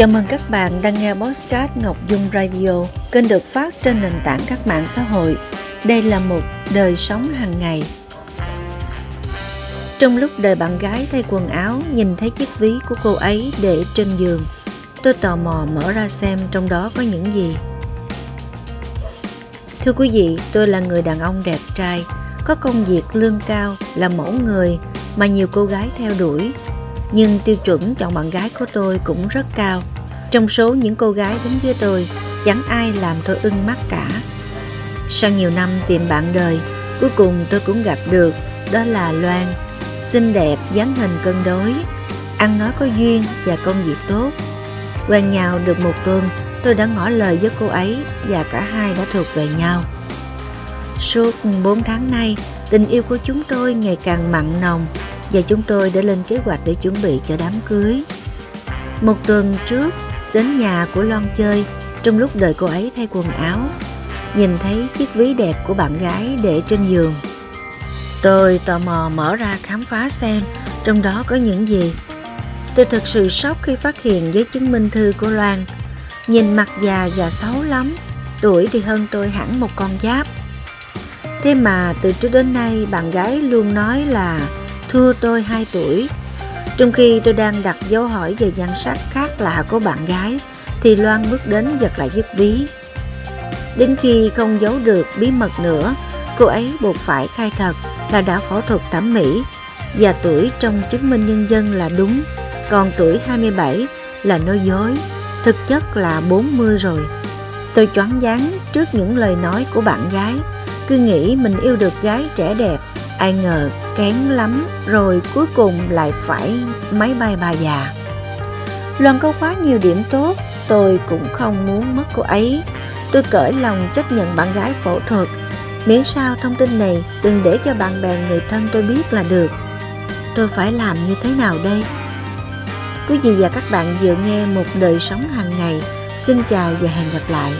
Chào mừng các bạn đang nghe Postcard Ngọc Dung Radio, kênh được phát trên nền tảng các mạng xã hội. Đây là một đời sống hàng ngày. Trong lúc đời bạn gái thay quần áo, nhìn thấy chiếc ví của cô ấy để trên giường. Tôi tò mò mở ra xem trong đó có những gì. Thưa quý vị, tôi là người đàn ông đẹp trai, có công việc lương cao, là mẫu người mà nhiều cô gái theo đuổi nhưng tiêu chuẩn chọn bạn gái của tôi cũng rất cao. Trong số những cô gái đến với tôi, chẳng ai làm tôi ưng mắt cả. Sau nhiều năm tìm bạn đời, cuối cùng tôi cũng gặp được, đó là Loan. Xinh đẹp, dáng hình cân đối, ăn nói có duyên và công việc tốt. Quen nhau được một tuần, tôi đã ngỏ lời với cô ấy và cả hai đã thuộc về nhau. Suốt 4 tháng nay, tình yêu của chúng tôi ngày càng mặn nồng và chúng tôi đã lên kế hoạch để chuẩn bị cho đám cưới. Một tuần trước, đến nhà của Loan chơi, trong lúc đợi cô ấy thay quần áo, nhìn thấy chiếc ví đẹp của bạn gái để trên giường. Tôi tò mò mở ra khám phá xem trong đó có những gì. Tôi thật sự sốc khi phát hiện giấy chứng minh thư của Loan. Nhìn mặt già và xấu lắm, tuổi thì hơn tôi hẳn một con giáp. Thế mà từ trước đến nay bạn gái luôn nói là thua tôi 2 tuổi. Trong khi tôi đang đặt dấu hỏi về nhan sắc khác lạ của bạn gái, thì Loan bước đến giật lại chiếc ví. Đến khi không giấu được bí mật nữa, cô ấy buộc phải khai thật là đã phẫu thuật thẩm mỹ và tuổi trong chứng minh nhân dân là đúng, còn tuổi 27 là nói dối, thực chất là 40 rồi. Tôi choáng váng trước những lời nói của bạn gái, cứ nghĩ mình yêu được gái trẻ đẹp ai ngờ kén lắm rồi cuối cùng lại phải máy bay bà già. Loan có quá nhiều điểm tốt, tôi cũng không muốn mất cô ấy. Tôi cởi lòng chấp nhận bạn gái phẫu thuật. Miễn sao thông tin này đừng để cho bạn bè người thân tôi biết là được. Tôi phải làm như thế nào đây? Quý vị và các bạn vừa nghe một đời sống hàng ngày. Xin chào và hẹn gặp lại.